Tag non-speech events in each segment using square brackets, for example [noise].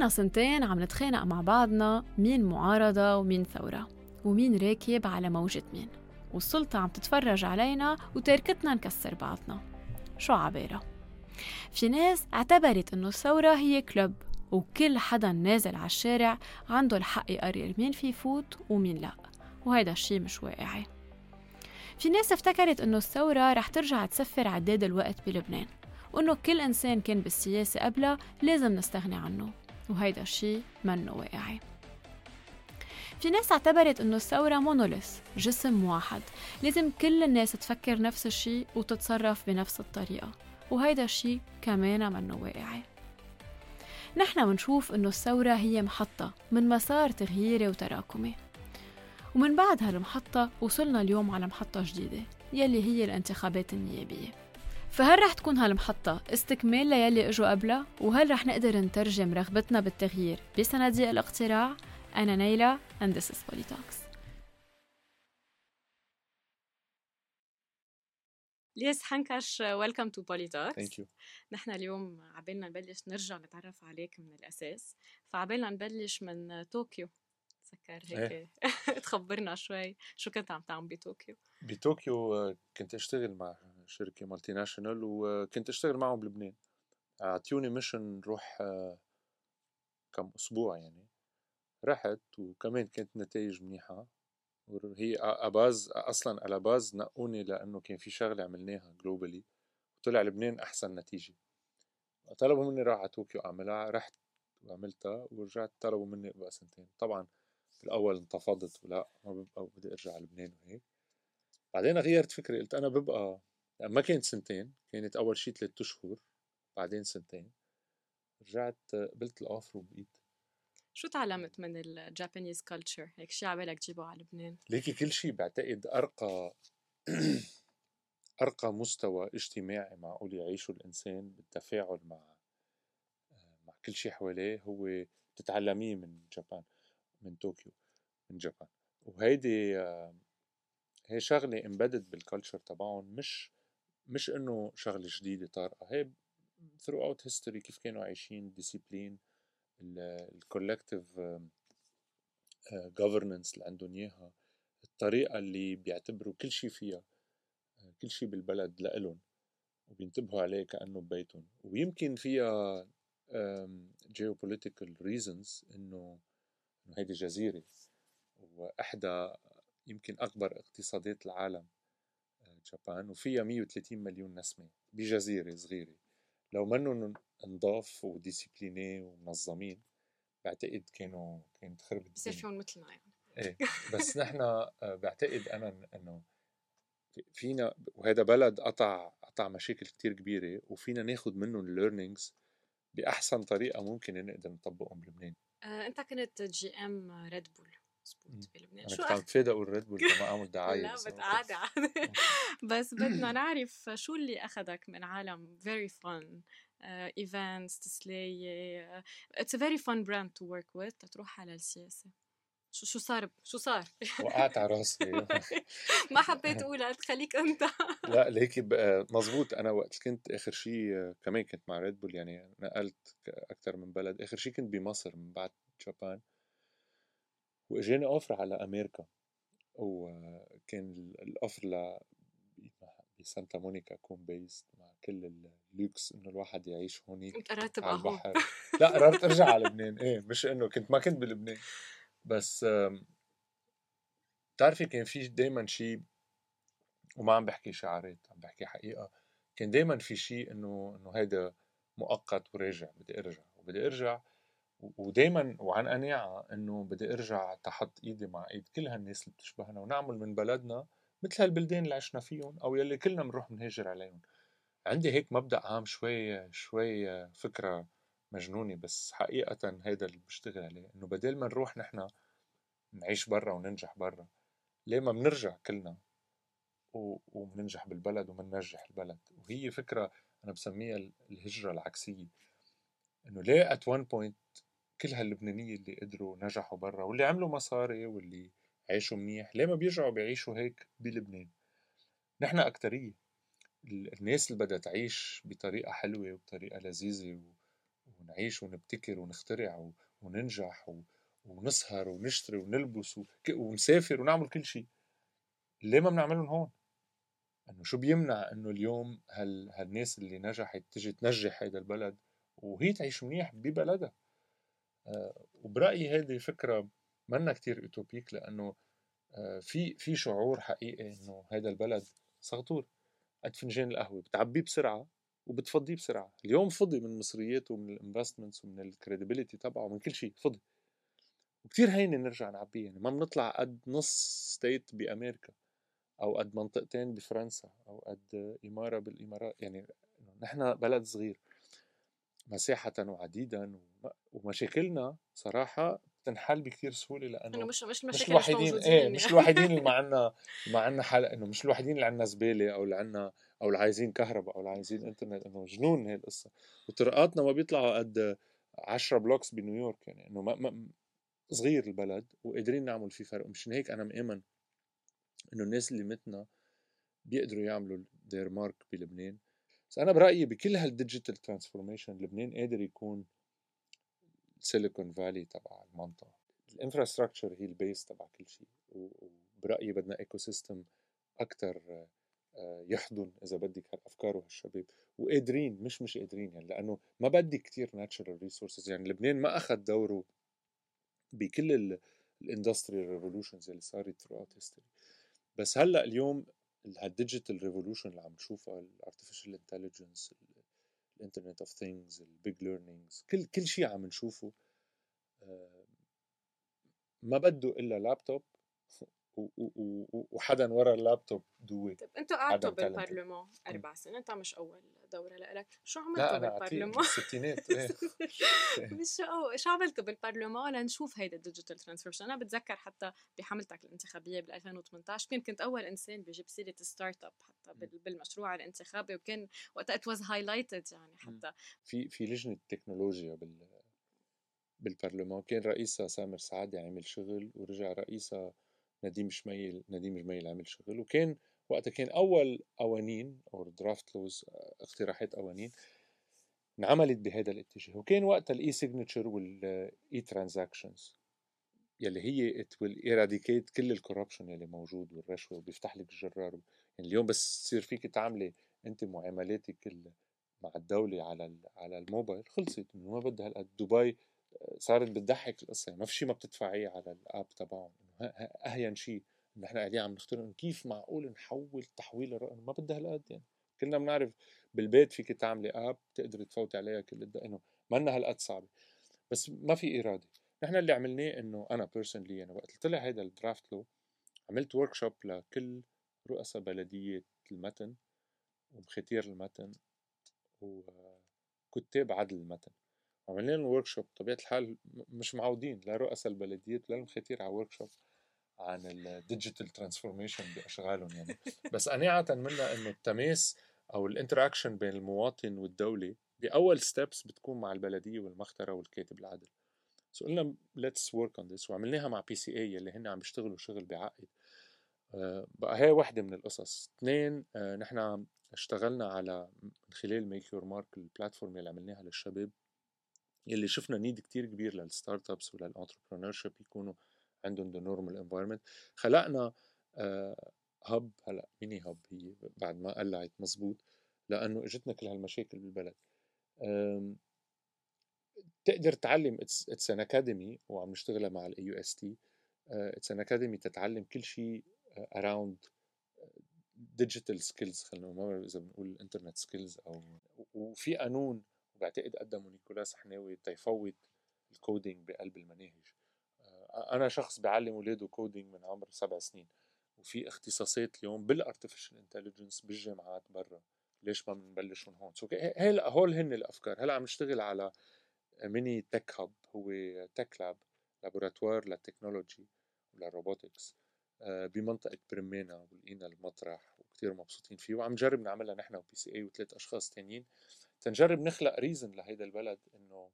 إلنا سنتين عم نتخانق مع بعضنا مين معارضة ومين ثورة ومين راكب على موجة مين. والسلطة عم تتفرج علينا وتركتنا نكسر بعضنا. شو عبارة في ناس اعتبرت إنه الثورة هي كلوب وكل حدا نازل على الشارع عنده الحق يقرر مين في يفوت ومين لا وهيدا الشي مش واقعي. في ناس افتكرت إنه الثورة رح ترجع تسفر عداد الوقت بلبنان وإنه كل إنسان كان بالسياسة قبلها لازم نستغني عنه. وهيدا الشي منه واقعي. في ناس اعتبرت إنه الثورة مونوليث جسم واحد. لازم كل الناس تفكر نفس الشي وتتصرف بنفس الطريقة. وهيدا الشي كمان منه واقعي. نحن منشوف إنه الثورة هي محطة من مسار تغييري وتراكمي. ومن بعد هالمحطة وصلنا اليوم على محطة جديدة يلي هي الانتخابات النيابية. فهل رح تكون هالمحطة استكمال ليلي إجوا قبلها؟ وهل رح نقدر نترجم رغبتنا بالتغيير بصناديق الاقتراع؟ أنا نيلة and this is Polytalks. ليس حنكش welcome to Polytalks thank you نحن اليوم عبالنا نبلش نرجع نتعرف عليك من الأساس. فعبالنا نبلش من طوكيو. تذكر هيك. إيه. [laughs] تخبرنا شوي شو كنت عم تعمل بطوكيو؟ بطوكيو آه، كنت أشتغل مع شركة multinational وكنت أشتغل معهم بلبنان أعطوني mission نروح آه، كم أسبوع يعني. رحت وكمان كانت نتائج منيحة. وهي à base أصلا على base نقوني لأنه كان في شغلة عملناها globally وطلع لبنان أحسن نتيجة. طلبوا مني راح على طوكيو أعملها. رحت وعملتها ورجعت طلبوا مني أبقى سنتين. طبعا بالاول انتفضت ولا ما ببقى وبدي أرجع على لبنان وهيك. بعدين غيرت فكري. قلت أنا ببقى ما كانت سنتين كانت أول شيء ثلاث أشهر بعدين سنتين. رجعت قبلت ال offer وبقيت. شو تعلمت من ال Japanese culture هيك شيء عبالك تجيبه على لبنان. ليكي كل شيء بعتقد أرقى [clears throat] أرقى مستوى اجتماعي معقول يعيشه الإنسان بالتفاعل مع مع كل شيء حواليه هو تتعلميه من Japan من طوكيو من Japan. وهيدي هي شغلة embedded بال culture تبعهم مش مش إنه شغلة جديده طارئة هي throughout history كيف كانوا عايشين discipline ال collective governance اللي عندهم إياها الطريقة اللي بيعتبروا كل شيء فيها آه، كل شيء بالبلد لإلهم وبينتبهوا عليه كأنه ببيتهم. ويمكن فيها geopolitical reasons إنه إنه هيدي جزيرة وإحدى يمكن أكبر اقتصادات العالم. جابان وفيها 130 مليون نسمه بجزيرة صغيرة. لو منهم نضاف وديسيبليني ومنظمين بعتقد كانوا كانت خربت بصير فيهم مثلنا يعني. إيه [laughs] بس نحن آه، بعتقد أنا إنه فينا وهذا بلد قطع قطع مشاكل كتير كبيرة وفينا ناخذ منهم ال learnings بأحسن طريقة ممكن نقدر نطبقهم بلبنان. آه، أنت كنت GM ريد بول مزبوط بلبنان شو كنت عم تفادى أقول ريد بول ما اعمل [laughs] دعاية لا عادي [laughs] بس بدنا نعرف شو اللي أخذك من عالم very fun events تسلية it's a very fun brand to work with تروح على السياسة. شو شو صار شو صار؟ وقعت على راسي. [laughs] ما حبيت اقولها خليك أنت؟ لا ليكي مزبوط أنا وقت كنت آخر شيء كمان كنت مع ريد بول يعني نقلت أكثر من بلد. آخر شيء كنت بمصر من بعد جابان واجاني offer على أمريكا وكان ال offer ل بسانتا مونيكا كون based مع كل اللوكس إنه الواحد يعيش هونيك قررت على البحر. لا قررت أرجع على لبنان. إيه مش إنه كنت ما كنت بلبنان. بس بتعرفي كان في دايما شيء وما عم بحكي شعارات عم بحكي حقيقة كان دايما في شيء إنه إنه هيدا مؤقت وراجع بدي أرجع. وبدي أرجع ودايما وعن قناعة إنه بدي أرجع تحت إيدي مع إيد كل هالناس اللي بتشبهنا ونعمل من بلدنا مثل هالبلدان اللي عشنا فيهم أو يلي كلنا بنروح بنهاجر عليهم. عندي هيك مبدأ عام شوي شوي فكرة مجنونة بس حقيقه هيدا اللي بشتغل عليه إنه بدل ما نروح نحن نعيش برا وننجح برا ليه ما بنرجع كلنا وبننجح بالبلد وبننجح البلد؟ وهي فكرة أنا بسميها الهجرة العكسية إنه ليه ات وان بوينت كل هاللبنانية اللي قدروا نجحوا برا واللي عملوا مصاري واللي عيشوا منيح ليه ما بيرجعوا بيعيشوا هيك بلبنان؟ نحن أكترية. الناس اللي بدها تعيش بطريقة حلوة وبطريقة لذيذة ونعيش ونبتكر ونخترع وننجح ونسهر ونشتري ونلبس ونسافر ونعمل كل شيء. ليه ما بنعملهم هون؟ إنه شو بيمنع إنه اليوم هال هالناس اللي نجحت تجي تنجح هذا البلد وهي تعيش منيح ببلدها؟ آه وبرأيي هذه فكرة منا كتير أوتوبيك لأنه آه في في شعور حقيقي إنه هذا البلد زغتور. قد فنجان القهوة بتعبيه بسرعة وبتفضيه بسرعة. اليوم فضي من مصرياته ومن ال investments ومن ال credibility تبعه ومن كل شيء فضي. وكثير هينه نرجع نعبيه يعني ما بنطلع قد نص state بأمريكا أو قد منطقتين بفرنسا أو قد إمارة بالإمارات يعني نحن بلد صغير مساحة وعديدا ومشاكلنا صراحة بتنحل بكثير سهولة لأنه مش مش مش الوحيدين إيه يعني. مش الوحيدين اللي [laughs] ما عندنا ما عندنا حل إنه مش الوحيدين اللي عندنا زبالة أو اللي عندنا أو اللي عايزين كهرباء أو اللي عايزين إنترنت إنه جنون هي القصة. وطرقاتنا ما بيطلعوا قد 10 blocks بنيويورك يعني إنه ما, ما صغير البلد وقادرين نعمل فيه فرق. مشان هيك أنا مآمن إنه الناس اللي مثلنا بيقدروا يعملوا their mark بلبنان. بس أنا برأيي بكل هال digital transformation لبنان قادر يكون سيليكون فالي تبع المنطقة. ال infrastructure هي ال base تبع كل شيء وبرأيي بدنا ecosystem أكثر يحضن إذا بدك هالأفكار وهالشباب. وقادرين مش مش قادرين يعني لأنه ما بدي كتير natural resources يعني لبنان ما أخذ دوره بكل ال industrial revolutions اللي صارت throughout history. بس هلأ اليوم ال digital revolution اللي عم نشوفها ال artificial intelligence ال internet of things ال big learnings كل كل شيء عم نشوفه. آه، ما بده إلا لابتوب وحدا ورا اللابتوب دوي طيب أنتوا قعدتوا بالبرلمان أربع سنين أنت مش أول دورة لك شو عملتوا بالبرلمان؟ [laughs] بالستينات إيه. [laughs] مش شو شو عملتوا بالبرلمان لنشوف هيدا ال digital transformation أنا بتذكر حتى بحملتك الانتخابية بال 2018 يمكن كنت أول إنسان بيجيب سيرة startup حتى بالمشروع الانتخابي وكان وقتها it was highlighted يعني حتى. في في لجنة تكنولوجيا بال بالبرلمان كان رئيسها سامر سعادة عمل شغل ورجع رئيسها نديم جميل نديم جميل عمل شغل. وكان وقتها كان أول قوانين أو draft laws اقتراحات قوانين انعملت بهذا الاتجاه. وكان وقتها ال e-signature وال e-transactions يلي هي it will eradicate كل ال corruption يلي موجود والرشوة وبيفتح لك الجرار يعني اليوم بس تصير فيك تعملي أنت معاملاتك مع الدولة على على الموبايل خلصت. إنه ما بدها هالقد دبي آه، صارت بتضحك القصة يعني ما في شيء ما بتدفعيه على ال app تبعهم أهين شيء ان إحنا قاعدين عم نختار كيف معقول نحول تحويل الرقم ما بدها هالقد يعني. كلنا بنعرف بالبيت فيك تعملي app تقدر تفوتي عليها كل إنه ما هالقد صعبة. بس ما في إرادة. نحن اللي عملناه إنه أنا personally أنا وقت طلع هذا ال draft law عملت workshop لكل رؤساء بلدية المتن ومخاتير المتن وكتاب عدل المتن. عملنا لهم workshop بطبيعة الحال مش معودين لا رؤساء البلديات ولا المخاتير على workshop عن ال digital transformation بأشغالهم يعني. بس قناعة منا إنه التماس أو ال interaction بين المواطن والدولة بأول steps بتكون مع البلدية والمخترة والكاتب العدل so قلنا let's work on this وعملناها مع PCA اللي هن عم بيشتغلوا شغل بعقد. آه، بقى هي وحده من القصص. اثنين آه، نحن اشتغلنا على من خلال Make Your Mark ال platform اللي عملناها للشباب. يلي شفنا need كتير كبير لل startups ولل entrepreneurship يكونوا عندهم the normal environment خلقنا hub آه، هلأ mini hub هي بعد ما قلعت مزبوط لأنه إجتنا كل هالمشاكل بالبلد. تقدر تعلم it's an academy وعم نشتغلها مع ال AUST it's an academy تتعلم كل شيء around digital skills خلينا إذا بنقول internet skills أو وفي قانون بعتقد قدمه نقولا صحناوي تيفوت ال coding بقلب المناهج. آه، أنا شخص بعلم اولاده coding من عمر سبع سنين وفي اختصاصات اليوم بال artificial intelligence بالجامعات برا. ليش ما بنبلش من هون؟ so هلا هول هن الأفكار. هلأ عم نشتغل على mini tech hub هو tech lab laboratoire لل technology ولل robotics آه، بمنطقة برمانا ولقينا المطرح وكتير مبسوطين فيه وعم نجرب نعملها نحن و PCA وثلاث أشخاص تانيين. تنجرب نخلق reason لهيدا البلد إنه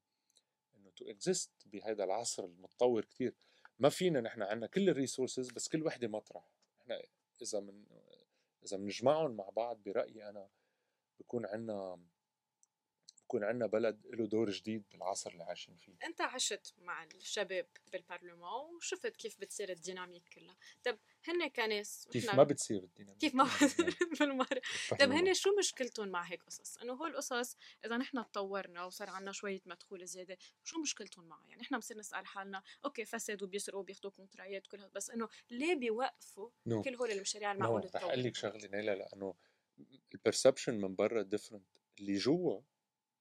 إنه to exist بهيدا العصر المتطور كتير. ما فينا نحن عندنا كل ال resources بس كل وحدة مطرح. نحن إذا من إذا بنجمعهم مع بعض برأيي أنا بكون عندنا بكون عندنا بلد له دور جديد بالعصر اللي عايشين فيه. أنت عشت مع الشباب بالبرلمان وشفت كيف بتصير ال dynamique كلها. طب هن كناس كيف ما بتصير ال dynamique كيف ما بتصير بالمرة طب هن شو مشكلتهم مع هيك قصص؟ إنه هول القصص إذا نحن تطورنا وصار عندنا شوية مدخول زيادة شو مشكلتهم معها يعني نحن بصير نسأل حالنا OK فساد وبيسرقوا وبياخذوا contrat ات كل هذا بس إنه ليه بيوقفوا no. كل هول المشاريع المعقولة no. رح أقول لك شغلة نيلا لأنه ال perception من برا different اللي جوا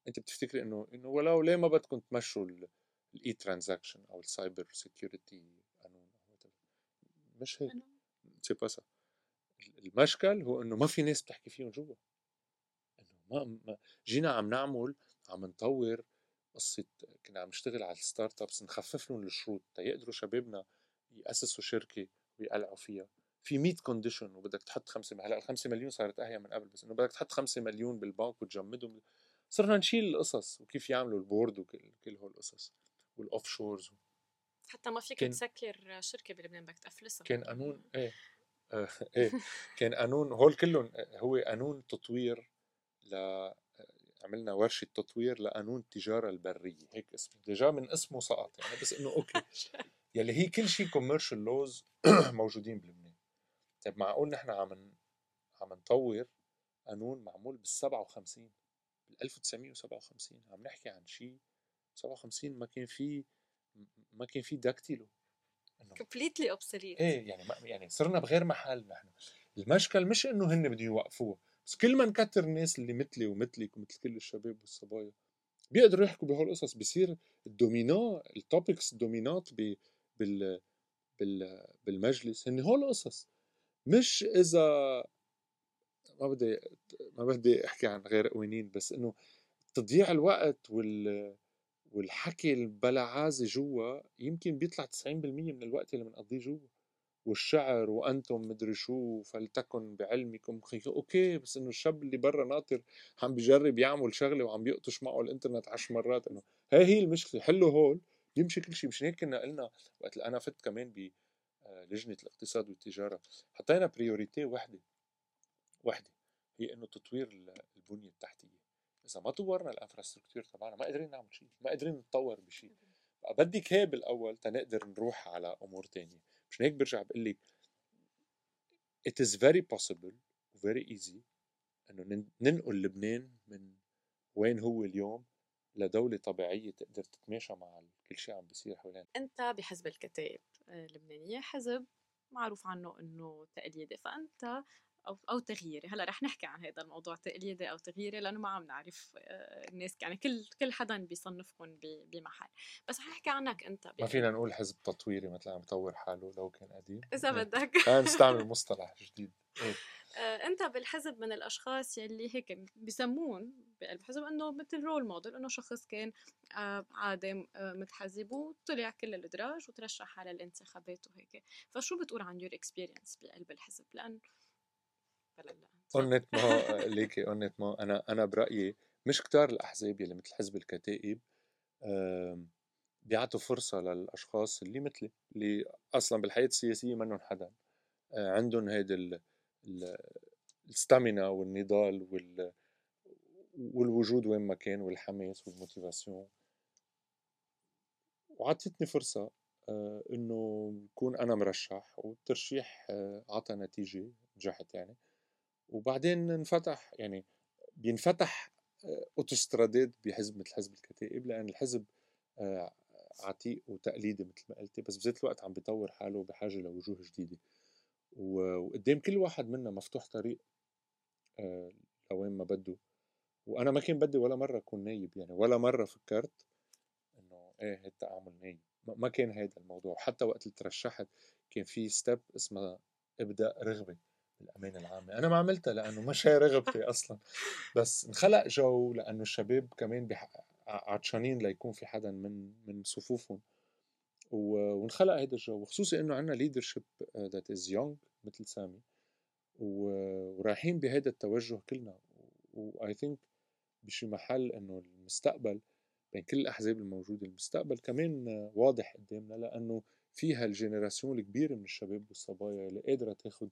أنت بتفتكري إنه إنه ولو ليه ما بدكم تمشوا ال e-transaction أو ال cyber security قانون مش هيك. c'est pas ça المشكل هو إنه ما في ناس بتحكي فيهم جوا. إنه ما, ما جينا عم نعمل عم نطور قصة كنا عم نشتغل على ال start-ups نخفف لهم الشروط تيقدروا شبابنا يأسسوا شركة ويقلعوا فيها. في 100 condition وبدك تحط 5 هلأ ال 5 مليون صارت اهيا من قبل بس إنه بدك تحط 5 مليون بالبنك وتجمدهم. صرنا نشيل القصص وكيف يعملوا ال board وكل كل هول القصص وال offshores حتى ما فيك كان تسكر شركة بلبنان بدك تفلسها كان قانون [laughs] إيه آه إيه كان قانون هول كلهم هو قانون تطوير ل عملنا ورشة تطوير لقانون التجارة البرية هيك اسمه déjà من اسمه سقط يعني بس إنه OK. [laughs] يلي هي كل شيء commercial laws موجودين بلبنان. طيب معقول نحن عم عم نطور قانون معمول بال 57 بال 1957 عم نحكي عن شيء 57 ما كان في ما كان في dactylo completely obsolete إيه يعني ما يعني صرنا بغير محل نحن. المشكل مش إنه هن بدهم يوقفوه بس كل ما نكتر الناس اللي مثلي ومثلك ومثل كل الشباب والصبايا بيقدروا يحكوا بهول القصص بصير ال dominant ال topics ال dominant بال بال بالمجلس. هن هول القصص. مش إذا ما بدي ما بدي أحكي عن غير قوانين بس إنه تضييع الوقت وال والحكي البلا عازة جوا يمكن بيطلع 90% من الوقت اللي بنقضيه جوا. والشعر وأنتم مدري شو فلتكن بعلمكم. OK بس إنه الشاب اللي برا ناطر عم بيجرب يعمل شغلة وعم بيقطش معه الإنترنت عشر مرات إنه هي هي المشكلة حلوا هول بيمشي كل شيء مشان هيك كنا قلنا وقت أنا فت كمان ب آه، الاقتصاد والتجارة حطينا priority وحده وحده هي إنه تطوير البنية التحتية. إذا ما طورنا ال infrastructure تبعنا ما قادرين نعمل شيء ما قادرين نتطور بشيء. بدك هي بالاول تنقدر نروح على أمور تانية. مشان هيك برجع بقول لك it is very possible very easy إنه ننقل لبنان من وين هو اليوم لدولة طبيعية تقدر تتماشى مع كل شيء عم بيصير حوالينا. أنت بحزب الكتائب اللبنانية حزب معروف عنه إنه تقليدي. فأنت أو أو تغييري. هلأ رح نحكي عن هذا الموضوع تقليدي أو تغييري لأنه ما عم نعرف آه، الناس يعني كل كل حدا بيصنفكم بمحل. بس رح نحكي عنك أنت ما فينا نقول حزب تطويري مثلا عم يطور حاله لو كان قديم. إذا إيه. بدك. [laughs] نستعمل مصطلح جديد. إيه. آه، أنت بالحزب من الأشخاص يلي هيك بسمون بقلب الحزب إنه مثل role model إنه شخص كان آه، عادي متحزب وطلع كل الأدراج وترشح على الانتخابات وهيك. فشو بتقول عن your experience بقلب الحزب؟ لأن قلت ما ليكي قلت ما. أنا أنا برأيي مش كتار الأحزاب يلي مثل حزب الكتائب بيعطوا فرصة للأشخاص اللي مثلي اللي أصلا بالحياة السياسية منهم حدا. آه، عندهم هيدي الستامينا والنضال وال والوجود وين ما كان والحماس والموتيفاسيون. وعطيتني فرصة آه، إنه يكون أنا مرشح والترشيح آه، عطى نتيجة نجحت يعني. وبعدين انفتح يعني بينفتح آه، أوتوسترادات بحزب مثل حزب الكتائب لأن الحزب آه، عتيق وتقليدي مثل ما قلتي بس بذات الوقت عم بيطور حاله بحاجة لوجوه جديدة. وقدام كل واحد منا مفتوح طريق آه، لوين ما بده. وأنا ما كان بدي ولا مرة أكون نايب يعني ولا مرة فكرت إنه إيه هيك أعمل نايب. ما كان هيدا الموضوع. حتى وقت اللي ترشحت كان في step اسمها إبداء رغبة. بالامانه العامة. أنا ما عملتها لأنه مش هي رغبتي أصلا. بس انخلق جو لأنه الشباب كمان عطشانين ليكون في حدا من من صفوفهم. وانخلق هذا الجو. وخصوصي إنه عندنا leadership that is young مثل سامي. ورايحين بهذا التوجه كلنا. و I think بشي محل إنه المستقبل بين كل الأحزاب الموجودة المستقبل كمان واضح قدامنا لأنه فيها ال génération الكبيرة من الشباب والصبايا اللي قادرة تاخذ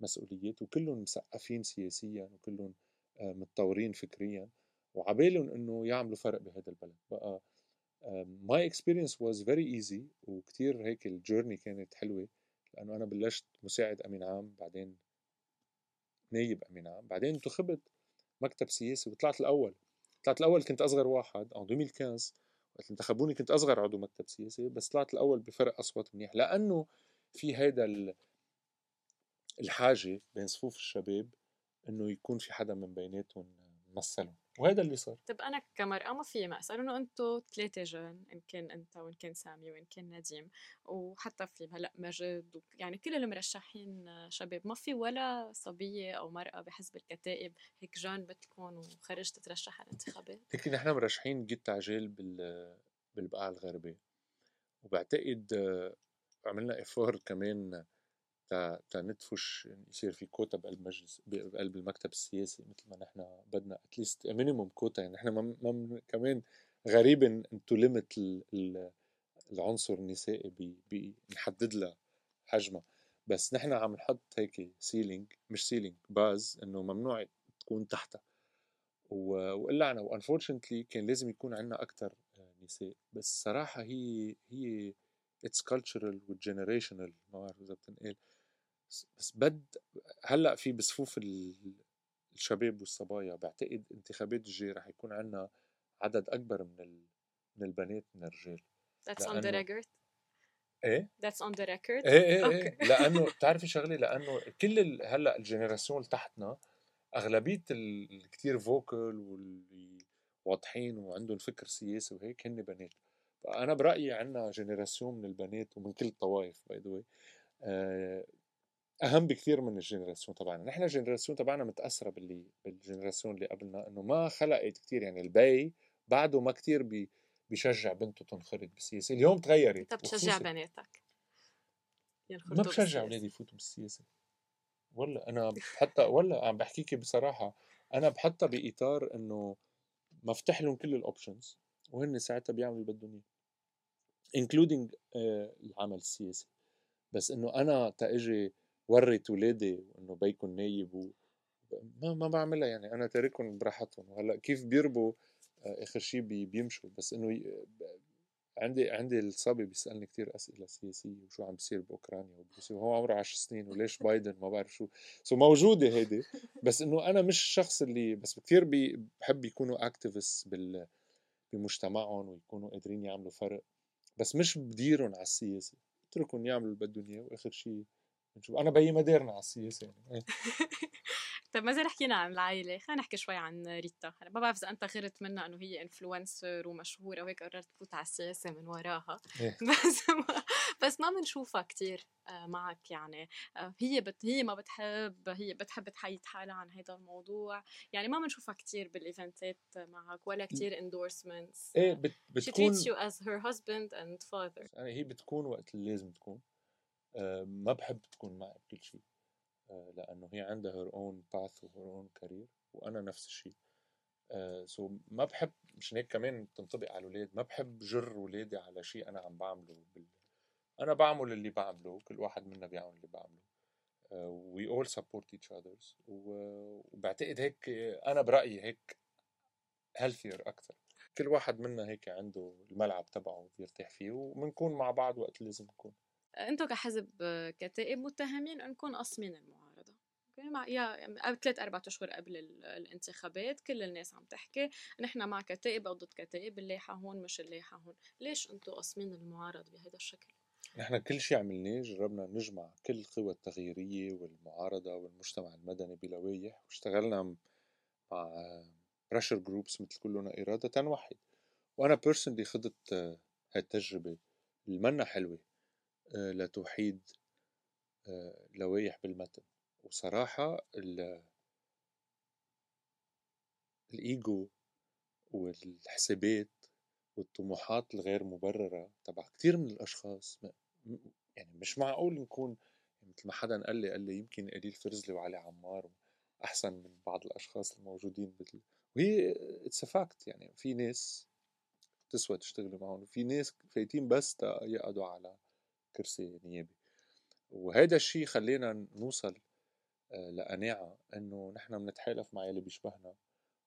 مسؤوليات وكلهم مثقفين سياسيا وكلهم آه، متطورين فكريا وعبالهم إنه يعملوا فرق بهذا البلد. بقى my experience was very easy وكتير هيك ال journey كانت حلوة لأنه أنا بلشت مساعد أمين عام بعدين نايب أمين عام بعدين انتخبت مكتب سياسي وطلعت الأول. طلعت الأول كنت أصغر واحد in 2015 وقت انتخبوني كنت أصغر عضو مكتب سياسي بس طلعت الأول بفرق أصوات منيح. لأنه في هيدا الحاجة بين صفوف الشباب إنه يكون في حدا من بيناتهم مثلهم وهذا اللي صار. طب أنا كمرأة ما في مأساة انه أنتم ثلاثة جن إن كان أنت وإن كان سامي وإن كان نديم وحتى في هلأ مجد يعني كل المرشحين شباب ما في ولا صبية أو مرأة بحزب الكتائب هيك جان مثلكم وخرجت تترشح على الانتخابات هيك نحن مرشحين جيت عجال بال بالبقاع الغربي وبعتقد عملنا افور كمان تندفش يصير في كوتا بقلب مجلس بقلب المكتب السياسي مثل ما نحن بدنا اتليست مينيموم كوتا. يعني نحن ما كمان غريب إن تو ليميت العنصر النسائي بنحدد لها حجمها بس نحن عم نحط هيك ceiling مش ceiling base إنه ممنوع تكون تحتها. وإلا عنا و unfortunately كان لازم يكون عندنا أكثر نساء. بس صراحة هي هي it's cultural و generational ما بعرف إذا بتنقال. بس بد هلأ في بصفوف الشباب والصبايا بعتقد انتخابات الجاي رح يكون عندنا عدد أكبر من ال... من البنات من الرجال. That's on the record. إيه؟ That's on the record. إيه إيه, إيه. [laughs] لأنه بتعرفي شغلة لأنه كل ال... هلأ ال génération اللي تحتنا أغلبية الكتير vocal واللي واضحين وعندهم فكر سياسي وهيك هن بنات. فأنا برأيي عندنا génération من البنات ومن كل الطوائف by the way أهم بكثير من ال génération تبعنا نحن ال génération تبعنا متأثرة باللي بال génération اللي قبلنا إنه ما خلقت كثير. يعني البي بعده ما كثير بي بيشجع بنته تنخرط بالسياسة. اليوم تغيرت أنت بتشجع بناتك ما بشجع أولادي يفوتوا بالسياسة. ولا أنا حتى ولا عم بحكيكي بصراحة أنا بحطها بإطار إنه مفتح لهم كل ال options وهن ساعتها بيعملوا اللي بدهم إياه. including آه، العمل السياسي. بس إنه أنا تإجي ورث ولادي إنه بيكون نايب و ما ما بعملها يعني أنا تاركهم براحتهم. وهلا كيف بيربوا آه، آخر شيء بي بيمشوا. بس إنه عندي عندي الصبي بيسألني كثير أسئلة سياسية وشو عم بيصير بأوكرانيا وبيصير وهو عمره 10 سنين وليش [laughs] بايدن ما بعرف شو. so موجودة هيدي. بس إنه أنا مش الشخص اللي بس كثير بحب يكونوا activists بال بمجتمعهم ويكونوا قادرين يعملوا فرق. بس مش بديرهم على السياسة. اتركهم يعملوا اللي بدهم إياه وآخر شيء أنا ما بديرن على السياسة يعني. إيه. [laughs] طيب ما زال حكينا عن العائلة. خلينا نحكي شوي عن ريتا. أنا ما بعرف إذا أنت غرت منها إنه هي influencer ومشهورة وهيك قررت تفوت على السياسة من وراها. إيه. [laughs] بس ما بس ما بنشوفها كثير آه، معك يعني. آه، هي بت هي ما بتحب هي بتحب تحيد حالها عن هذا الموضوع. يعني ما بنشوفها كثير بال event ات معك ولا كثير endorsements إيه بت بتكون she treats you as her husband and father. يعني هي بتكون وقت اللي لازم تكون. ما بحب تكون معي بكل شيء آه، لأنه هي عندها her own path و her own career وأنا نفس الشيء. سو آه، ما بحب مشان هيك كمان تنطبق على الأولاد ما بحب جر ولادي على شيء أنا عم بعمله بال... أنا بعمل اللي بعمله كل واحد منا بيعمل اللي بعمله. we all support each others وبعتقد هيك أنا برأيي هيك healthier أكثر كل واحد منا هيك عنده الملعب تبعه بيرتاح فيه وبنكون مع بعض وقت لازم نكون. أنتم كحزب كتائب متهمين انكم قصمين المعارضة. أوكي؟ يا ثلاث أربع أشهر قبل الانتخابات كل الناس عم تحكي نحن مع كتائب أو ضد كتائب اللائحه هون مش اللائحه هون. ليش أنتم قصمين المعارضة بهذا الشكل؟ نحن كل شيء عملناه جربنا نجمع كل القوى التغييرية والمعارضة والمجتمع المدني بلوائح واشتغلنا مع pressure groups مثل كلنا إرادة واحد وأنا personally خضت هاي التجربة اللي منا حلوة. آه، لتوحيد آه، لوائح بالمتن. وصراحة الإيجو والحسابات والطموحات الغير مبررة تبع كتير من الأشخاص يعني مش معقول نكون مثل ما حدا قال لي قال لي يمكن إيلي فرزلي وعلي عمار أحسن من بعض الأشخاص الموجودين مثل وهي it's fact يعني في ناس تسوى تشتغلوا معهم وفي ناس فايتين بس يقعدوا على كرسي نيابي. وهذا الشيء خلينا نوصل آه، لقناعة إنه نحن بنتحالف مع يلي بيشبهنا.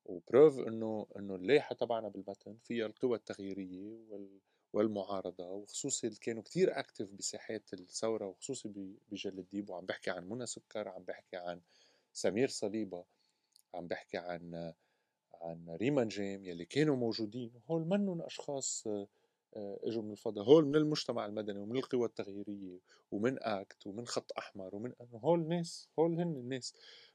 و proof إنه إنه اللائحة تبعنا بالمتن فيها القوى التغييرية وال والمعارضة وخصوصي اللي كانوا كتير active بساحات الثورة وخصوصي بجل الديب وعم بحكي عن منى سكر عم بحكي عن سمير صليبة عم بحكي عن عن ريمان جيم يلي كانوا موجودين. هول منهم أشخاص آه، إجوا من الفضاء. هول من المجتمع المدني ومن القوى التغييرية ومن آكت ومن خط أحمر ومن هول ناس هول هن الناس.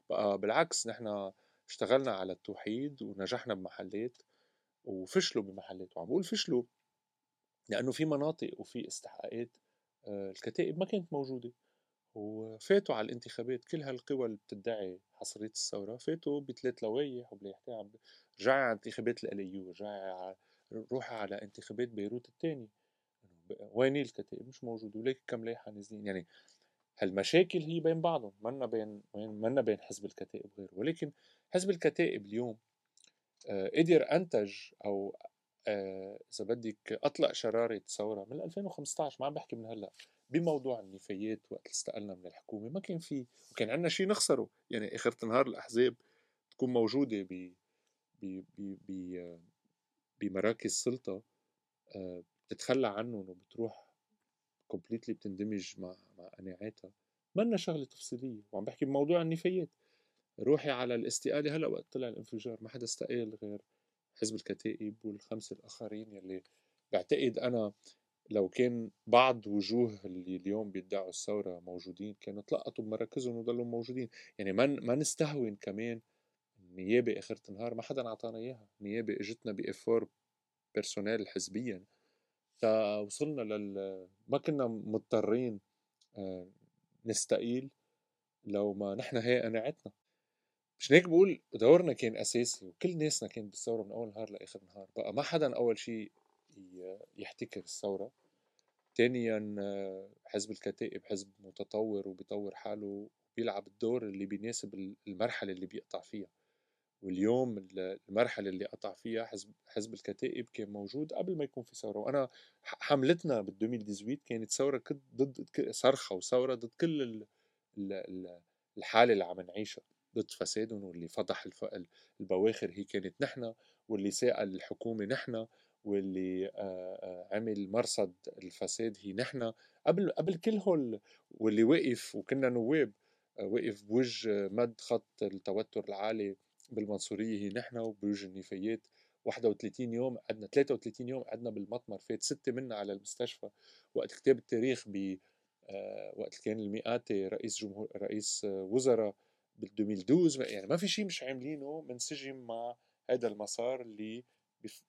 بقى بالعكس نحن اشتغلنا على التوحيد ونجحنا بمحلات وفشلوا بمحلات. وعم بقول فشلوا لأنه في مناطق وفي استحقاقات آه، الكتائب ما كانت موجودة. وفاتوا على الانتخابات. كل هالقوى اللي بتدعي حصرية الثورة فاتوا بثلاث لوايح وبلايحتين عم رجعي على انتخابات الاليو رجعي على روحي على انتخابات بيروت الثاني وين الكتائب مش موجوده وليك كم لائحة نازلين. يعني هالمشاكل هي بين بعضهم. منا بين منا بين حزب الكتائب وغيره. ولكن حزب الكتائب اليوم آه، قدر أنتج أو آه، إذا بدك أطلق شرارة ثورة من 2015 ما عم بحكي من هلأ بموضوع النفايات وقت استقلنا من الحكومة. ما كان في وكان عندنا شيء نخسره. يعني اخر النهار الأحزاب تكون موجودة ب ب ب بمراكز سلطة آه، بتتخلى عنهم وبتروح كومبليتلي بتندمج مع مع قناعاتها. منا شغلة تفصيلية وعم بحكي بموضوع النفايات. روحي على الاستقالة هلأ وقت طلع الانفجار ما حدا استقال غير حزب الكتائب والخمسه الآخرين يلي بعتقد أنا لو كان بعض وجوه اللي اليوم بيدعوا الثورة موجودين كانوا تلقطوا بمراكزهم وضلوا موجودين. يعني ما ما نستهون كمان النيابه اخر النهار ما حدا أعطانا إياها النيابه إجتنا بافور بيرسونيل حزبيا. فوصلنا لل ما كنا مضطرين آه، نستقيل لو ما نحن هي قناعتنا مش هيك بقول دورنا كان أساسي وكل ناسنا كانت بالثورة من أول نهار لآخر نهار. بقى ما حدا أول شيء يحتكر الثورة. ثانيا آه، حزب الكتائب حزب متطور وبيطور حاله بيلعب الدور اللي بيناسب المرحلة اللي بيقطع فيها. واليوم المرحلة اللي قطع فيها حزب حزب الكتائب كان موجود قبل ما يكون في ثورة وأنا حملتنا بال 2018 كانت ثورة ضد صرخة وثورة ضد كل الحاله اللي عم نعيشها ضد فسادهم واللي فضح البواخر هي كانت نحن واللي ساءل الحكومة نحن واللي عمل مرصد الفساد هي نحن. قبل قبل كل هول واللي وقف وكنا نواب وقف بوجه مد خط التوتر العالي بالمنصورية هي نحن وبوجه النفايات 31 يوم قعدنا 33 يوم قعدنا بالمطمر فات ستة منا على المستشفى. وقت كتاب التاريخ ب وقت كان المئاتي رئيس جمهور رئيس وزراء بال 2012 يعني ما في شيء مش عاملينه منسجم مع هذا المسار اللي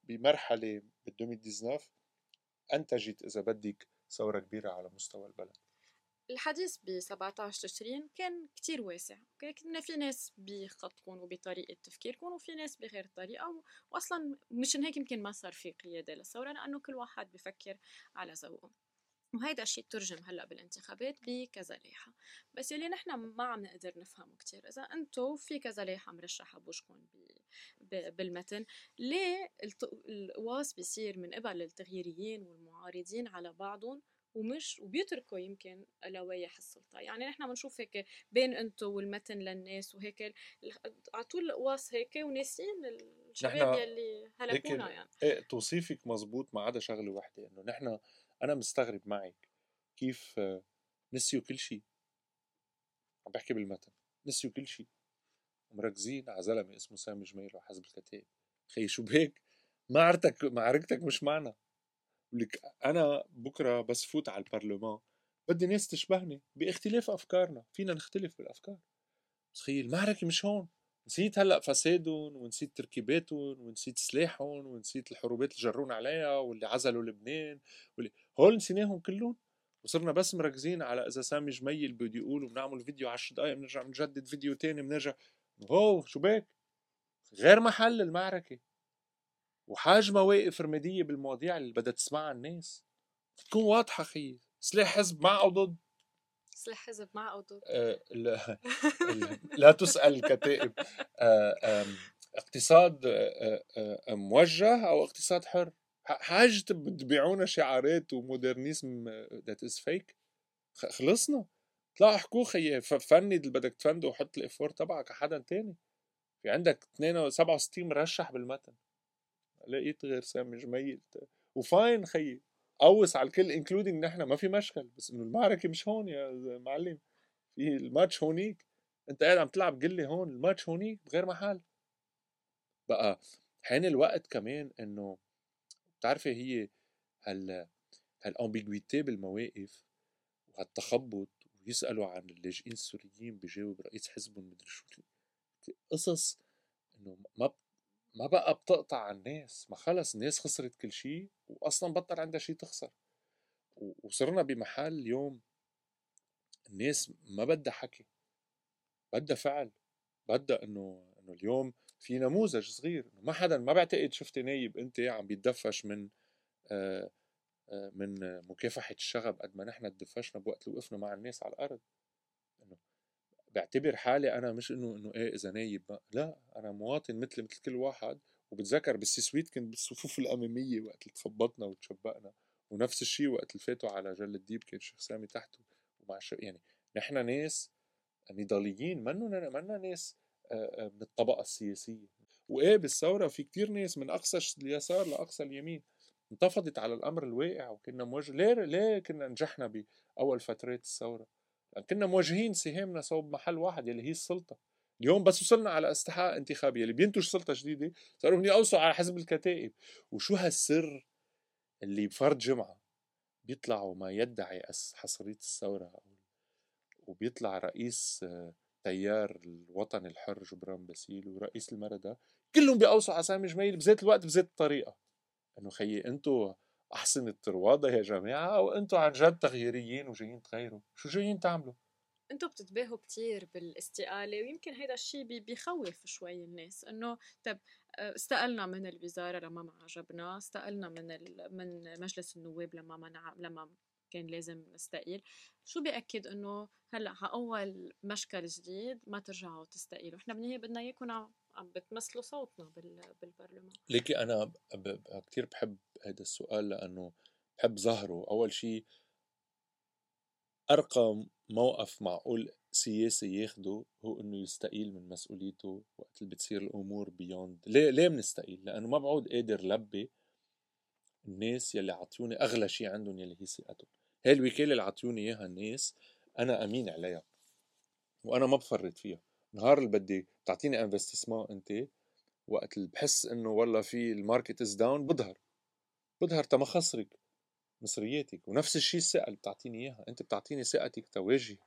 بمرحلة بال 2019 انتجت إذا بدك ثورة كبيرة على مستوى البلد. الحديث ب 17 تشرين كان كتير واسع كنا في ناس بخطكم وبطريقة تفكيركم وفي ناس بغير طريقة وأصلا مشان هيك يمكن ما صار في قيادة للثورة لأنه كل واحد بفكر على ذوقه. وهيدا الشيء ترجم هلأ بالانتخابات بكذا لائحة. بس يلي نحن ما عم نقدر نفهمه كتير. إذا أنتو في كذا لائحة مرشحة بوجهكم بالمتن ليه القواس بيصير من قبل التغييريين والمعارضين على بعضهم ومش وبيتركوا يمكن لوائح السلطة يعني نحن بنشوف هيك بين أنتو والمتن للناس وهيك على طول القواس هيك وناسين الشباب يلي هلكونا يعني. إيه توصيفك مزبوط ما عدا شغلة وحدة إنه نحن أنا مستغرب معك كيف نسيوا كل شيء عم بحكي بالمتن نسيوا كل شيء ومركزين على زلمة اسمه سامي جميل وحزب الكتائب خي شو بهيك؟ معركتك معركتك مش معنا. لك أنا بكرة بس فوت على البرلمان بدي ناس تشبهني باختلاف أفكارنا فينا نختلف بالأفكار. تخيل المعركه مش هون. نسيت هلأ فسادهم ونسيت تركيباتهم ونسيت سلاحهم ونسيت الحروبات اللي جرونا عليها واللي عزلوا لبنان واللي هول نسيناهم كلهم. وصرنا بس مركزين على إذا سامي جميل بده يقول وبنعمل فيديو 10 دقائق بنرجع بنجدد فيديو تاني بنرجع. هو شو بك غير محل المعركة. وحاج مواقف رمادية بالمواضيع اللي بدها تسمعها الناس. تكون واضحة خيي سلاح حزب مع أو ضد. سلاح حزب مع أو ضد. آه لا, [laughs] لا تسأل الكتائب آه اقتصاد آه آه موجه أو اقتصاد حر؟ حاج تبيعونا شعارات و modernism that is fake خلصنا. طلعوا احكوا خيي فند اللي بدك تفنده وحط ال effort تبعك على حدا تاني. في عندك 67 مرشح بالمتن. لقيت غير سامي جميل وفاين خيي قوس على الكل including نحن ما في مشكل بس إنه المعركة مش هون يا معلم. في الماتش هونيك أنت قاعد عم تلعب قل لي هون الماتش هونيك بغير محل. بقى حين الوقت كمان إنه بتعرفي هي هال هال ambiguity بالمواقف وهالتخبط ويسألوا عن اللاجئين السوريين بجاوب رئيس حزبهم مدري شو. قصص إنه ما ما بقى بتقطع على الناس ما خلص الناس خسرت كل شيء واصلا بطل عندها شيء تخسر. وصرنا بمحل اليوم الناس ما بدها حكي بدها فعل بدها إنه إنه اليوم في نموذج صغير إنه ما حدا ما بعتقد شفتي نايب أنت عم بيتدفش من آه، آه، من مكافحة الشغب قد ما نحن تدفشنا بوقت اللي وقفنا مع الناس على الأرض. بعتبر حالي أنا مش إنه إنه إيه إذا نايب لا أنا مواطن مثل مثل كل واحد وبتذكر بالسويت كنت بالصفوف الأمامية وقت اللي تخبطنا وتشبقنا ونفس الشيء وقت اللي فاتوا على جل الديب كان شيخ سامي تحته. ومع شو يعني نحن ناس نضاليين مننا مننا ناس من الطبقة السياسية. وإيه بالثورة في كتير ناس من أقصى اليسار لأقصى اليمين انتفضت على الأمر الواقع وكنا موجه ليه ليه كنا نجحنا بأول فترات الثورة؟ كنا موجهين سهامنا صوب محل واحد يلي هي السلطة. اليوم بس وصلنا على استحقاق انتخابي اللي بينتج سلطة جديده صاروا يقوصوا على حزب الكتائب. وشو هالسر اللي بفرد جمعة بيطلعوا ما يدعي حصرية الثورة وبيطلع رئيس تيار الوطن الحر جبران باسيل ورئيس المردة كلهم بيقوصوا على سامي جميل بذات الوقت بذات الطريقة. إنه خيي أنتو أحسن التروادة يا جماعة أو انتو عن جد تغييريين وجايين تغيروا. شو جايين تعملوا؟ أنتم بتتباهوا كتير بالاستقالة ويمكن هيدا الشيء بيخوف شوي الناس إنه طب آه، استقلنا من الوزارة لما ما عجبنا استقلنا من من مجلس النواب لما ما لما كان لازم نستقيل. شو بيأكد إنه هلأ أول مشكل جديد ما ترجعوا تستقيلوا؟ إحنا بالنهاية بدنا إياكم عم بتمثلوا صوتنا بالبرلمان. ليكي أنا كثير بحب هذا السؤال لأنه بحب ظهره. أول شيء أرقى موقف معقول سياسي ياخده هو إنه يستقيل من مسؤوليته وقت اللي بتصير الأمور بيوند ليه ليه بنستقيل؟ لأنه ما بعود قادر لبي الناس يلي عطيوني أغلى شيء عندهم يلي هي ثقتهم. هاي الوكالة اللي عطيوني إياها الناس أنا أمين عليها وأنا ما بفرط فيها. نهار اللي بدي تعطيني investissement أنت وقت اللي بحس إنه والله في ال market is down بظهر بظهر تما خسرك مصرياتك ونفس الشيء الثقه اللي بتعطيني إياها أنت بتعطيني ثقتك تواجه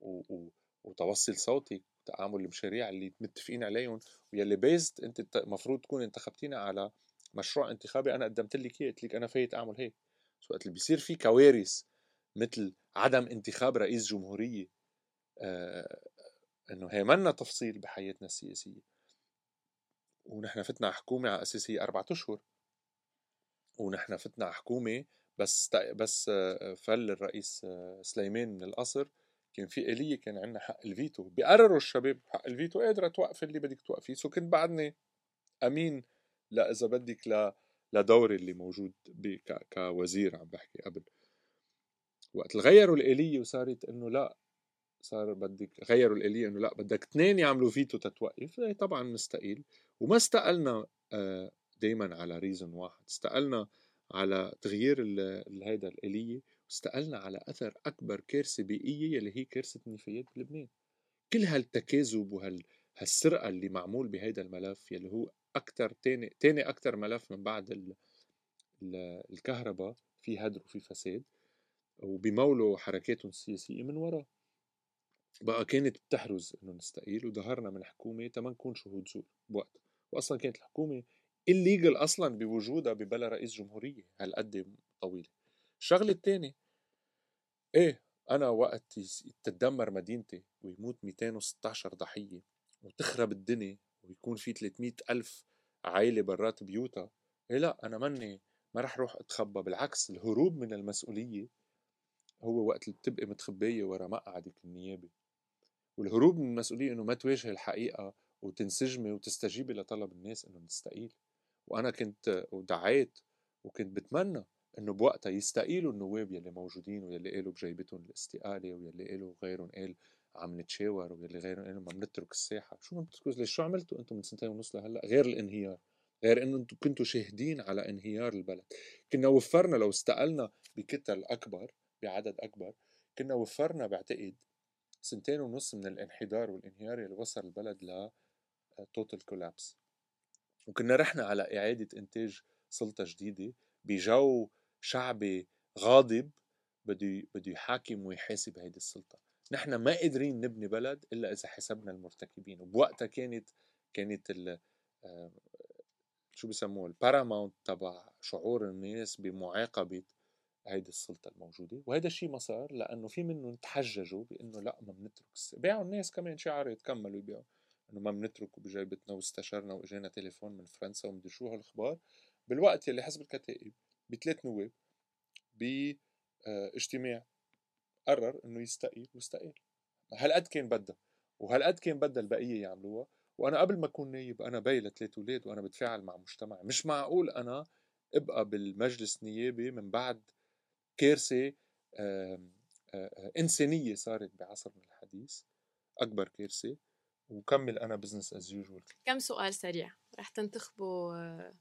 و... و... وتوصل صوتك وتعامل المشاريع اللي متفقين عليهم ويلي بيزد أنت المفروض تكون انتخبتينا على مشروع انتخابي أنا قدمت لك اياه قلت لك أنا فايت أعمل هيك. وقت اللي بيصير في كوارث مثل عدم انتخاب رئيس جمهورية آه إنه هي منا تفصيل بحياتنا السياسية. ونحن فتنا حكومة على أساس هي أربعة أشهر. ونحن فتنا حكومة بس بس آه، فل الرئيس سليمان من القصر كان في آلية كان عندنا حق الفيتو. بيقرروا الشباب حق الفيتو قادرة توقف اللي بدك توقفيه. so كنت بعدني أمين لا إذا بدك ل لدوري اللي موجود كوزير عم بحكي قبل. وقت غيروا الآلية وصارت إنه لا صار بدك غيروا الآلية إنه لأ بدك اثنين يعملوا فيتو تتوقف طبعا نستقيل وما استقلنا آه، دايما على reason واحد. استقلنا على تغيير هيدا الآلية. واستقلنا على أثر أكبر كارثة بيئية اللي هي كارثة النفايات بلبنان. كل هالتكاذب وهال هالسرقة اللي معمول بهيدا الملف يلي هو أكتر تاني تاني أكتر ملف من بعد ال ال الكهرباء في هدر وفي فساد. وبيمولوا حركاتهم السياسية من وراه بقى كانت بتحرز إنه نستقيل وظهرنا من حكومة تما نكون شهود زور بوقت. واصلا كانت الحكومة الليجل أصلا بوجودها ببلا رئيس جمهورية هالقد طويلة. الشغلة الثانية إيه أنا وقت تتدمر مدينتي ويموت 216 ضحية وتخرب الدنيا ويكون في 300 ألف عائلة برات بيوتها إيه لا أنا مني ما رح روح أتخبى. بالعكس الهروب من المسؤولية هو وقت اللي بتبقي متخبية ورا مقعدك النيابي. والهروب من المسؤولية إنه ما تواجهي الحقيقة وتنسجمي وتستجيبي لطلب الناس إنه نستقيل. وأنا كنت ودعيت وكنت بتمنى إنه بوقتها يستقيلوا النواب يلي موجودين ويلي قالوا بجيبتهم الاستقالة ويلي قالوا غيرهم قال عم نتشاور واللي غيره ما بنترك الساحة. شو بتتركوا ليش؟ شو عملتوا؟ أنتم من سنتين ونص لهلأ غير الانهيار غير إنه أنتم كنتوا شاهدين على انهيار البلد. كنا وفرنا لو استقلنا بكتل أكبر بعدد أكبر كنا وفرنا بعتقد سنتين ونص من الانحدار والانهيار اللي وصل البلد ل total collapse وكنا رحنا على إعادة إنتاج سلطة جديدة بجو شعبي غاضب بده بده يحاكم ويحاسب هيدي السلطة. نحن ما قادرين نبني بلد إلا إذا حسبنا المرتكبين. وبوقتها كانت كانت ال آه، شو بسموه الباراماونت تبع شعور الناس بمعاقبة هيدي السلطة الموجودة وهذا الشيء ما صار لأنه في منهم تحججوا بأنه لأ ما بنترك بيعوا الناس كمان شعارات كملوا يبيعوا إنه ما بنتركه بجيبتنا واستشرنا واجانا تليفون من فرنسا ومدري شو هالأخبار. بالوقت يلي حزب الكتائب بثلاث نواب باجتماع قرر إنه يستقيل واستقال هالقد كان بدها وهالقد كان بدها البقية يعملوها. وأنا قبل ما أكون نايب أنا بي لثلاث أولاد وأنا بتفاعل مع مجتمعي مش معقول أنا أبقى بالمجلس النيابي من بعد كارثه إنسانية صارت بعصرنا الحديث أكبر كارثه وكملنا business as usual كم سؤال سريع؟ رح تنتخبوا آه،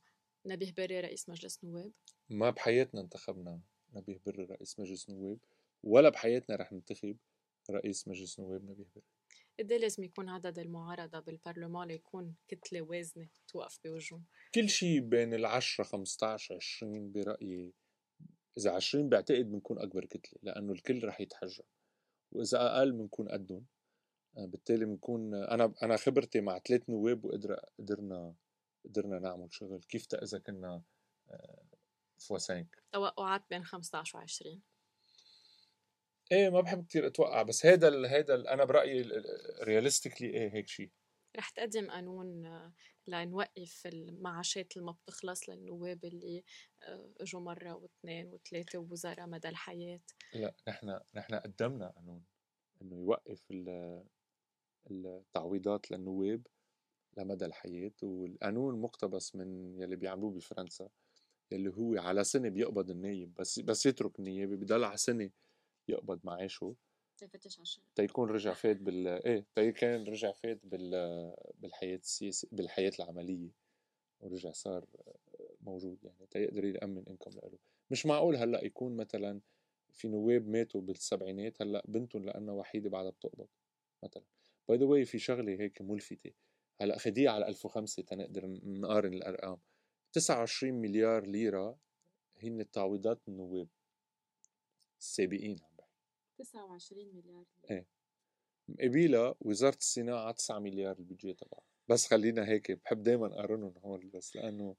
نبيه بري رئيس مجلس نواب؟ ما بحياتنا انتخبنا نبيه بري رئيس مجلس نواب ولا بحياتنا رح ننتخب رئيس مجلس نواب نبيه بري. قد إيه لازم يكون عدد المعارضة بالبرلمان ليكون كتلة وازنة توقف بوجههم؟ كل شيء بين العشرة 15 20 برأيي إذا 20 بعتقد بنكون أكبر كتلة لأنه الكل رح يتحجم وإذا أقل بنكون قدهم. بالتالي بنكون أنا أنا خبرتي مع ثلاث نواب وقدر قدرنا قدرنا نعمل شغل. كيف إذا كنا فوسانك؟ توقعات بين 15 و 20 إيه ما بحب كثير أتوقع بس هيدا ال هيدا ال أنا برأيي رياليستيكلي إيه هيك شيء رح تقدم قانون آه، لنوقف المعاشات اللي ما بتخلص للنواب اللي آه، إجوا مرة واثنين وثلاثه ووزراء مدى الحياة. لا نحن نحن قدمنا قانون إنه يوقف التعويضات للنواب لمدى الحياة والقانون مقتبس من يلي بيعملوه بفرنسا يلي هو على سنة بيقبض النايب بس بس يترك النيابة بضل على سنة يقبض معاشه تفتش على تيكون رجع فات بال إيه تيكون رجع فات بال بالحياة السياسية بالحياة العملية ورجع صار موجود يعني تيقدر يأمن إنكم له مش معقول هلأ يكون مثلا في نواب ماتوا بالسبعينات هلأ بنتهم لأنها وحيدة بعدها بتقبض مثلا. by the way في شغلة هيك ملفتة. هلأ خديها على 1005 تنقدر نقارن الأرقام. 29 مليار ليرة هن التعويضات النواب السابقين 29 مليار إيه. مقابلها وزارة الصناعة 9 مليار البيجي تبعها. بس خلينا هيك بحب دائما أقارنهم هون بس لأنه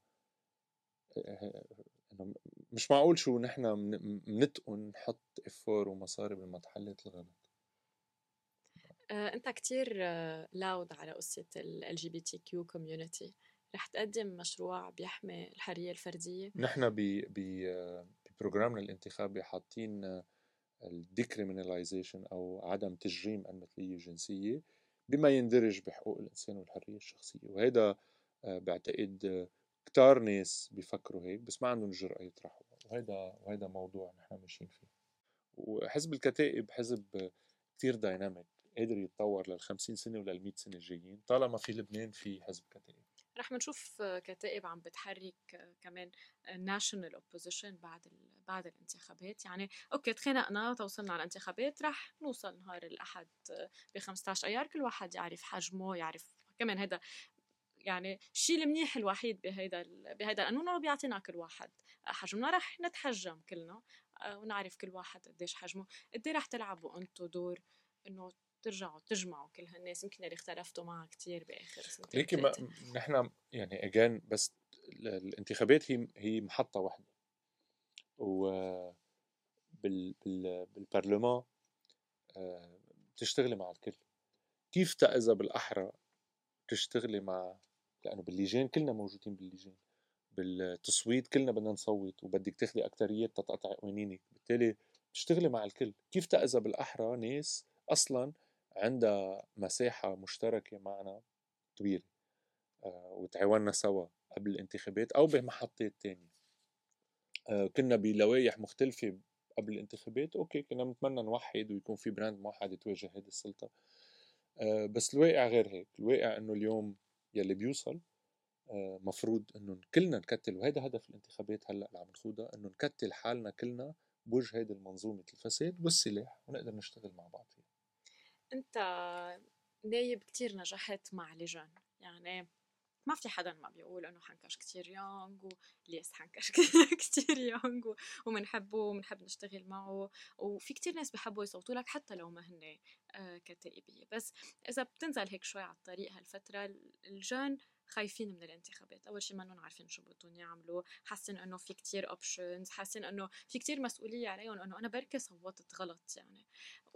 إنه مش معقول شو نحن بنتقن نحط effort ومصاري بالمحلات الغلط. آه، أنت كتير loud على قصة ال LGBTQ community رح تقدم مشروع بيحمي الحرية الفردية؟ نحن ب ب ب program نا الانتخابي حاطين ال decriminalization أو عدم تجريم المثليه الجنسية بما يندرج بحقوق الإنسان والحرية الشخصية. وهذا آه، بعتقد كتار ناس بيفكروا هيك بس ما عندهم الجرأة يطرحوا. وهيدا وهيدا موضوع نحن ماشيين فيه. وحزب الكتائب حزب كتير dynamic قادر يتطور لل 50 سنة ولل 100 سنة الجايين طالما في لبنان في حزب كتائب. رح نشوف كتائب عم بتحرك كمان national opposition بعد بعد الانتخابات. يعني okay تخانقنا توصلنا على الانتخابات رح نوصل نهار الأحد ب 15 أيار كل واحد يعرف حجمه يعرف كمان هذا يعني الشيء المنيح الوحيد بهيدا بهيدا القانون إنه بيعطينا كل واحد حجمنا. رح نتحجم كلنا آه، ونعرف كل واحد قديش حجمه. قد رح تلعبوا أنتم دور إنه ترجعوا تجمعوا كل هالناس يمكن اللي اختلفتوا معها كثير بآخر سنتين ليكي ما نحن يعني اجان بس الانتخابات هي هي محطة واحدة. و بال بال بالبرلمان آه، بتشتغلي مع الكل. كيف تأذى بالأحرى تشتغلي مع لأنه باللجان كلنا موجودين باللجان. بالتصويت كلنا بدنا نصوت وبدك تاخذي أكتريات تتقطع قوانينك. بالتالي تشتغلي مع الكل. كيف تأذى بالأحرى ناس أصلا عندها مساحة مشتركة معنا طويلة آه، وتعاوننا سوا قبل الانتخابات أو بمحطات تانية آه، كنا بلوايح مختلفة قبل الانتخابات okay كنا بنتمنى نوحد ويكون في front موحد يتواجه هذه السلطة آه، بس الواقع غير هيك الواقع إنه اليوم يلي بيوصل مفروض إنه كلنا نكتل وهذا هدف الانتخابات هلأ اللي عم نخوضها إنه نكتل حالنا كلنا بوجه هيدي المنظومة الفساد والسلاح ونقدر نشتغل مع بعض فيها. انت نايب كتير نجحت مع لجان يعني ما في حدا ما بيقول إنه حنكش كتير يونغ وليس حنكش [laughs] كتير يونغ ومنحبه ومنحب نشتغل معه وفي كتير ناس بحبوا يصوتوا لك حتى لو ما هن آه، كتائبية. بس إذا بتنزل هيك شوي على الطريق هالفترة الجان خايفين من الانتخابات. أول شيء منهم عارفين شو بدهم يعملوا. حاسين إنه في كتير options حاسين إنه في كتير مسؤولية عليهم إنه أنا بركي صوتت غلط يعني.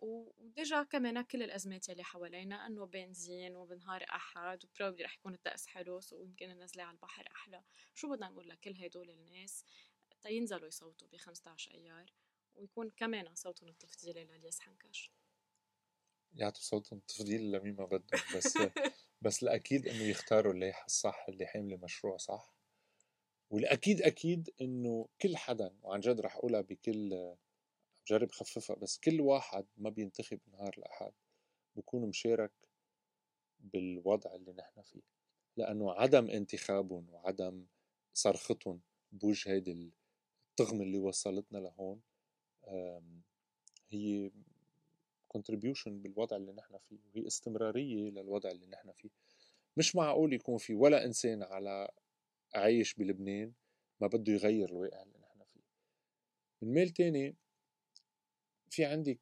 و déjà كمان كل الأزمات اللي حوالينا إنه بنزين وبنهار أحد و probably رح يكون الطقس حلو ويمكن النزلة على البحر أحلى. شو بدنا نقول لكل هدول الناس؟ تينزلوا يصوتوا ب 15 أيار ويكون كمان صوتهم التفضيلي للياس حنكش يعطوا صوتهم تفضيل لمين ما بدهم بس [laughs] بس الأكيد إنه يختاروا اللائحة الصح اللي حاملة مشروع صح. والأكيد أكيد إنه كل حدا وعن جد رح أقولها بكل بجرب خففها بس كل واحد ما بينتخب نهار الأحد بكون مشارك بالوضع اللي نحن فيه. لأنه عدم انتخابهم وعدم صرختهم بوجه هيدي الطغمة اللي وصلتنا لهون هي contribution بالوضع اللي نحن فيه وهي استمرارية للوضع اللي نحن فيه. مش معقول يكون في ولا إنسان على عايش بلبنان ما بده يغير الواقع اللي نحن فيه. من ميل تاني في عندك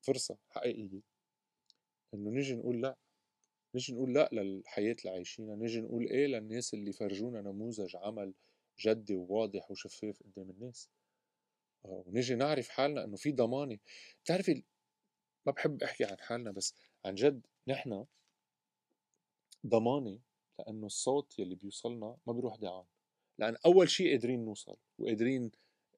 فرصة حقيقية إنه نجي نقول لأ؟ نجي نقول لأ للحياة اللي عايشينها نجي نقول إيه للناس اللي فرجونا نموذج عمل جدي وواضح وشفاف قدام الناس؟ آه، ونجي نعرف حالنا إنه في ضمانة. بتعرفي ما بحب أحكي عن حالنا بس عن جد نحن ضمانة لأنه الصوت يلي بيوصلنا ما بيروح دعان. لأن أول شيء قادرين نوصل وقادرين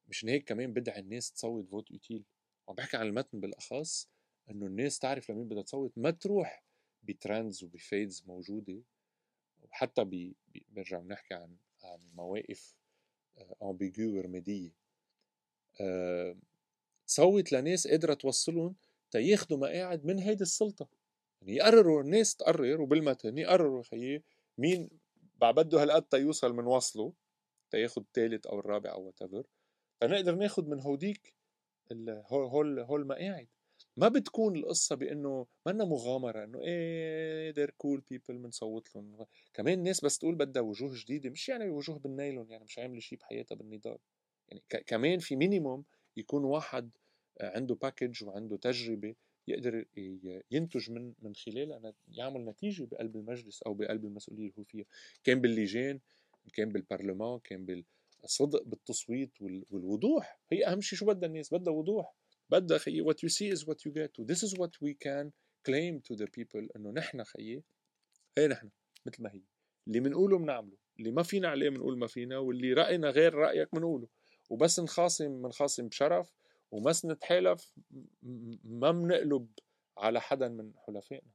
مشان هيك كمان بدعي الناس تصوت فوت يوتيل وعم بحكي عن المتن بالأخص إنه الناس تعرف لمين بدها تصوت ما تروح ب trends و ب feeds موجودة وحتى بي برجع بنحكي عن عن مواقف ambigu آه، ورمادية. أه صوت لناس قادرة توصلهم تياخدوا مقاعد من هيدي السلطة. يعني يقرروا الناس تقرر وبالمتن يقرروا خيي مين بعبده هالقد تيوصل من وصله تياخد الثالث أو الرابع أو whatever فنقدر ناخد من هوديك هول هول المقاعد ما بتكون القصة بإنه منا مغامرة إنه إيه they're cool people بنصوت لهم. كمان الناس بس تقول بدها وجوه جديدة مش يعني وجوه بالنايلون يعني مش عاملة شيء بحياتها بالنضال. يعني كمان في minimum يكون واحد عنده package وعنده تجربة يقدر ينتج من من خلالها يعمل نتيجة بقلب المجلس أو بقلب المسؤولية اللي هو فيها كان باللجان كان بالبرلمان كان بالصدق بالتصويت والوضوح. هي أهم شيء شو بدها الناس؟ بدها وضوح. بدها خيي what you see is what you get. و this is what we can claim to the people إنه نحن خيي. هي نحن مثل ما هي. اللي بنقوله بنعمله اللي ما فينا عليه بنقول ما فينا واللي رأينا غير رأيك بنقوله وبس نخاصم بنخاصم بشرف وما نتحالف ما بنقلب على حدا من حلفائنا.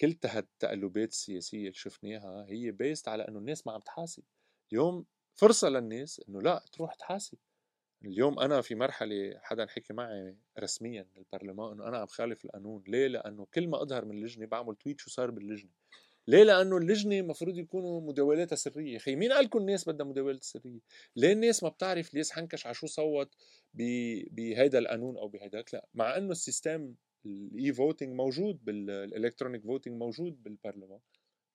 كلتا هالتقلبات السياسية اللي شفناها هي based على إنه الناس ما عم تحاسب. اليوم فرصة للناس إنه لا تروح تحاسب. اليوم أنا في مرحلة حدا حكي معي رسميا بالبرلمان إنه أنا عم خالف القانون. ليه؟ لأنه كل ما أظهر من اللجنة بعمل tweet شو صار باللجنة. ليه؟ لأنه اللجنة المفروض يكونوا مداولاتها سرية. خي مين قال لكم الناس بدها مداولات سرية؟ ليه الناس ما بتعرف ليش حنكش على شو صوت بهيدا القانون أو بهيدا لا مع إنه ال system ال e-voting موجود بال electronic voting موجود بالبرلمان.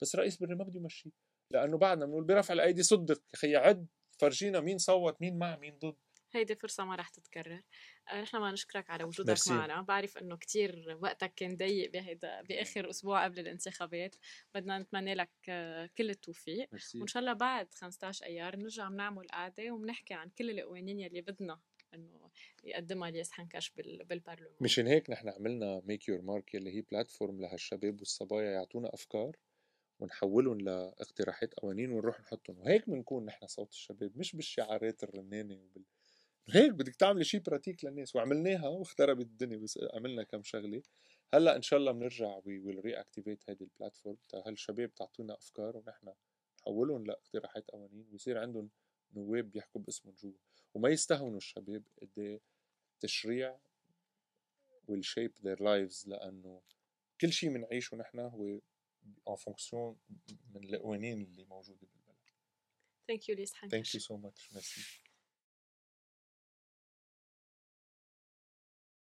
بس رئيس برلمان ما بده يمشيه. لأنه بعدنا بنقول برفع الأيدي صدق يا أخي عد فرجينا مين صوت مين مع مين ضد. هيدي فرصة ما رح تتكرر. آه، نحن ما نشكرك على وجودك مرسي. معنا. بعرف إنه كتير وقتك كان ضيق بهيدا بآخر أسبوع قبل الانتخابات. بدنا نتمنى لك آه، كل التوفيق. مرسي. وإن شاء الله بعد 15 أيار نرجع بنعمل قعدة وبنحكي عن كل القوانين يلي بدنا إنه يقدمها الياس حنكش بالبرلمان. مشان هيك نحن عملنا Make Your Mark يلي هي platform لهالشباب والصبايا يعطونا أفكار. ونحولهم لاقتراحات قوانين ونروح نحطهم وهيك بنكون نحن صوت الشباب مش بالشعارات الرنانة وبال هيك بدك تعملي شيء pratique للناس. وعملناها واختربت الدنيا بس عملنا كم شغلة. هلأ إن شاء الله بنرجع we will reactivate هيدي ال platform هالشباب تعطونا أفكار ونحن نحولهم لإقتراحات قوانين. ويصير عندهم نواب بيحكوا باسمهم جوا. وما يستهونوا الشباب قد إيه التشريع will shape their lives لأنه كل شيء بنعيشه نحن هو en fonction من القوانين اللي موجوده بالبلد Thank you ليس Thank you so much. Merci.